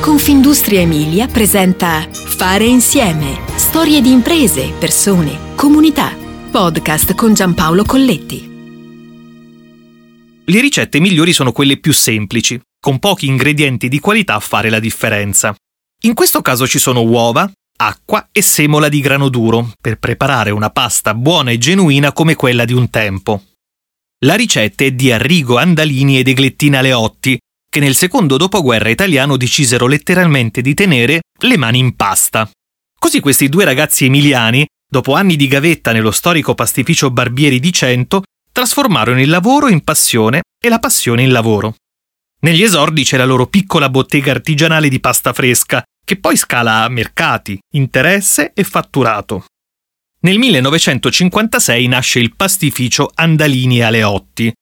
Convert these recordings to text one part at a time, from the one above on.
Confindustria Emilia presenta Fare insieme. Storie di imprese, persone, comunità. Podcast con Giampaolo Colletti. Le ricette migliori sono quelle più semplici, con pochi ingredienti di qualità a fare la differenza. In questo caso ci sono uova, acqua e semola di grano duro per preparare una pasta buona e genuina come quella di un tempo. La ricetta è di Arrigo Andalini ed Eglettina Leotti, che nel secondo dopoguerra italiano decisero letteralmente di tenere le mani in pasta. Così questi due ragazzi emiliani, dopo anni di gavetta nello storico pastificio Barbieri di Cento, trasformarono il lavoro in passione e la passione in lavoro. Negli esordi c'è la loro piccola bottega artigianale di pasta fresca, che poi scala a mercati, interesse e fatturato. Nel 1956 nasce il pastificio Andalini Aleotti.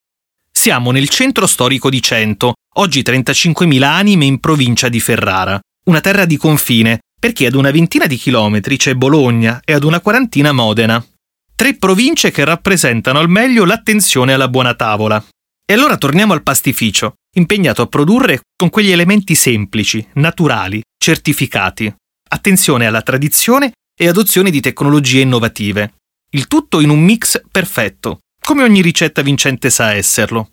Siamo nel centro storico di Cento, oggi 35.000 anime in provincia di Ferrara, una terra di confine, perché ad una ventina di chilometri c'è Bologna e ad una quarantina Modena. Tre province che rappresentano al meglio l'attenzione alla buona tavola. E allora torniamo al pastificio, impegnato a produrre con quegli elementi semplici, naturali, certificati. Attenzione alla tradizione e adozione di tecnologie innovative. Il tutto in un mix perfetto, come ogni ricetta vincente sa esserlo.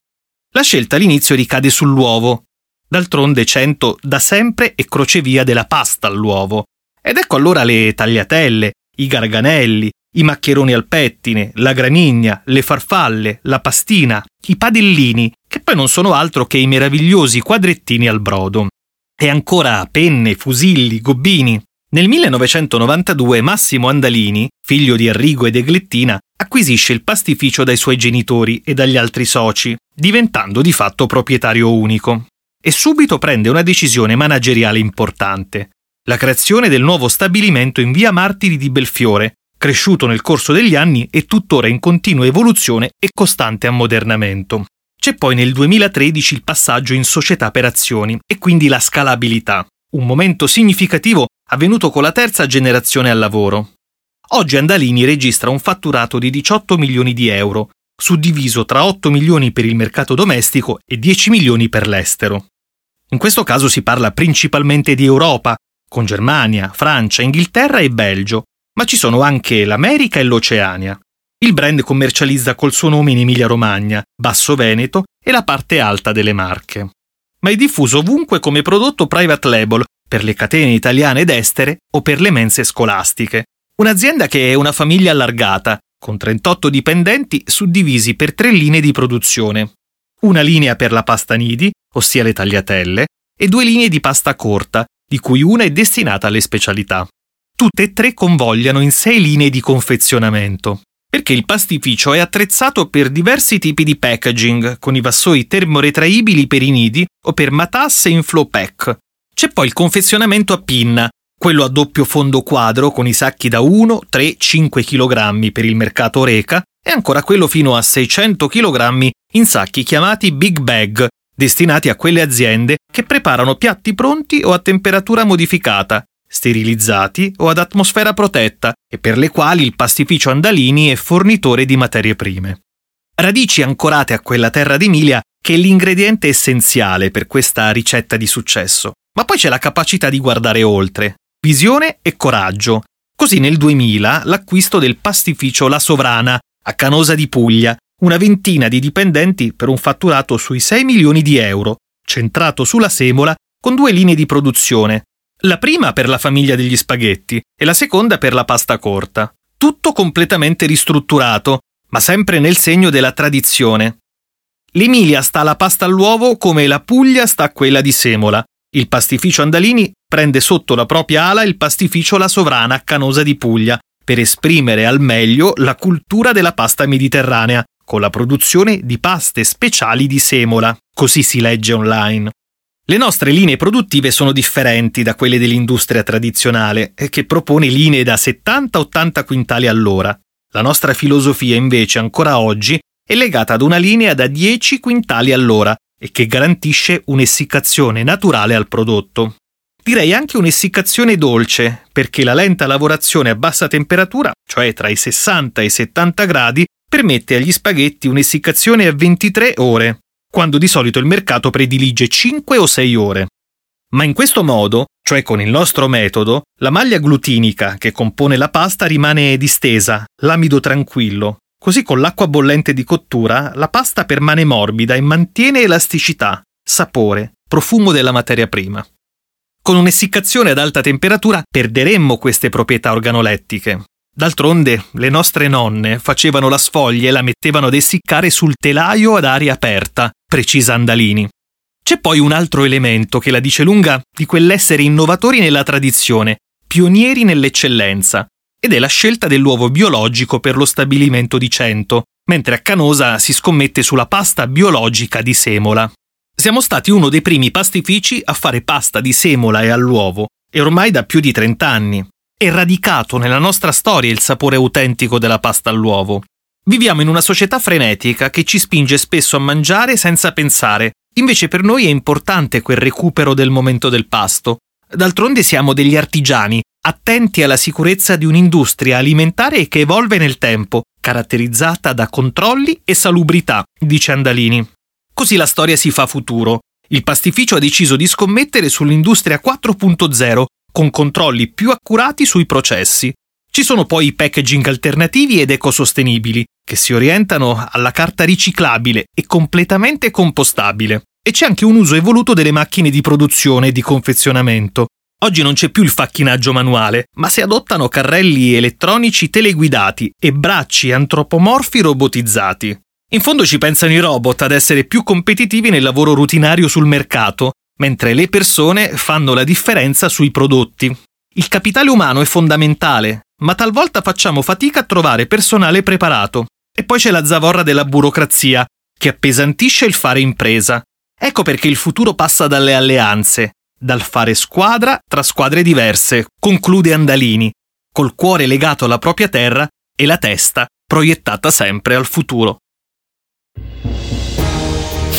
La scelta all'inizio ricade sull'uovo. D'altronde Cento da sempre è crocevia della pasta all'uovo. Ed ecco allora le tagliatelle, i garganelli, i maccheroni al pettine, la granigna, le farfalle, la pastina, i padellini, che poi non sono altro che i meravigliosi quadrettini al brodo. E ancora penne, fusilli, gobbini. Nel 1992 Massimo Andalini, figlio di Arrigo ed Eglettina, acquisisce il pastificio dai suoi genitori e dagli altri soci, diventando di fatto proprietario unico. E subito prende una decisione manageriale importante, la creazione del nuovo stabilimento in via Martiri di Belfiore, cresciuto nel corso degli anni e tuttora in continua evoluzione e costante ammodernamento. C'è poi nel 2013 il passaggio in società per azioni e quindi la scalabilità, un momento significativo avvenuto con la terza generazione al lavoro. Oggi Andalini registra un fatturato di 18 milioni di euro, suddiviso tra 8 milioni per il mercato domestico e 10 milioni per l'estero. In questo caso si parla principalmente di Europa, con Germania, Francia, Inghilterra e Belgio, ma ci sono anche l'America e l'Oceania. Il brand commercializza col suo nome in Emilia-Romagna, Basso Veneto e la parte alta delle Marche. Ma è diffuso ovunque come prodotto private label per le catene italiane ed estere o per le mense scolastiche. Un'azienda che è una famiglia allargata, con 38 dipendenti suddivisi per tre linee di produzione. Una linea per la pasta nidi, ossia le tagliatelle, e due linee di pasta corta, di cui una è destinata alle specialità. Tutte e tre convogliano in sei linee di confezionamento, perché il pastificio è attrezzato per diversi tipi di packaging, con i vassoi termoretraibili per i nidi o per matasse in flow pack, c'è poi il confezionamento a pinna, quello a doppio fondo quadro con i sacchi da 1, 3, 5 kg per il mercato Oreca e ancora quello fino a 600 kg in sacchi chiamati Big Bag, destinati a quelle aziende che preparano piatti pronti o a temperatura modificata, sterilizzati o ad atmosfera protetta e per le quali il pastificio Andalini è fornitore di materie prime. Radici ancorate a quella terra d'Emilia che è l'ingrediente essenziale per questa ricetta di successo. Ma poi c'è la capacità di guardare oltre, visione e coraggio. Così nel 2000 l'acquisto del pastificio La Sovrana a Canosa di Puglia, una ventina di dipendenti per un fatturato sui 6 milioni di euro, centrato sulla semola con due linee di produzione. La prima per la famiglia degli spaghetti e la seconda per la pasta corta. Tutto completamente ristrutturato, ma sempre nel segno della tradizione. L'Emilia sta alla pasta all'uovo come la Puglia sta a quella di semola, il pastificio Andalini prende sotto la propria ala il pastificio La Sovrana Canosa di Puglia per esprimere al meglio la cultura della pasta mediterranea, con la produzione di paste speciali di semola, così si legge online. Le nostre linee produttive sono differenti da quelle dell'industria tradizionale, eh, che propone linee da 70-80 quintali all'ora. La nostra filosofia invece ancora oggi è legata ad una linea da 10 quintali all'ora, e che garantisce un'essiccazione naturale al prodotto. Direi anche un'essiccazione dolce, perché la lenta lavorazione a bassa temperatura, cioè tra i 60 e i 70 gradi, permette agli spaghetti un'essiccazione a 23 ore, quando di solito il mercato predilige 5 o 6 ore. Ma in questo modo, cioè con il nostro metodo, la maglia glutinica che compone la pasta rimane distesa, l'amido tranquillo. Così con l'acqua bollente di cottura la pasta permane morbida e mantiene elasticità, sapore, profumo della materia prima. Con un'essiccazione ad alta temperatura perderemmo queste proprietà organolettiche. D'altronde, le nostre nonne facevano la sfoglia e la mettevano ad essiccare sul telaio ad aria aperta, precisa Andalini. C'è poi un altro elemento che la dice lunga di quell'essere innovatori nella tradizione, pionieri nell'eccellenza, ed è la scelta dell'uovo biologico per lo stabilimento di Cento, mentre a Canosa si scommette sulla pasta biologica di semola. Siamo stati uno dei primi pastifici a fare pasta di semola e all'uovo, e ormai da più di 30 anni. È radicato nella nostra storia il sapore autentico della pasta all'uovo. Viviamo in una società frenetica che ci spinge spesso a mangiare senza pensare, Invece per noi è importante quel recupero del momento del pasto. D'altronde siamo degli artigiani, attenti alla sicurezza di un'industria alimentare che evolve nel tempo, caratterizzata da controlli e salubrità, dice Andalini. Così la storia si fa futuro. Il pastificio ha deciso di scommettere sull'industria 4.0 con controlli più accurati sui processi. Ci sono poi i packaging alternativi ed ecosostenibili, che si orientano alla carta riciclabile e completamente compostabile. E c'è anche un uso evoluto delle macchine di produzione e di confezionamento. Oggi non c'è più il facchinaggio manuale, ma si adottano carrelli elettronici teleguidati e bracci antropomorfi robotizzati. In fondo ci pensano i robot ad essere più competitivi nel lavoro rutinario sul mercato, mentre le persone fanno la differenza sui prodotti. Il capitale umano è fondamentale, ma talvolta facciamo fatica a trovare personale preparato. E poi c'è la zavorra della burocrazia, che appesantisce il fare impresa. Ecco perché il futuro passa dalle alleanze, dal fare squadra tra squadre diverse, conclude Andalini, col cuore legato alla propria terra e la testa proiettata sempre al futuro.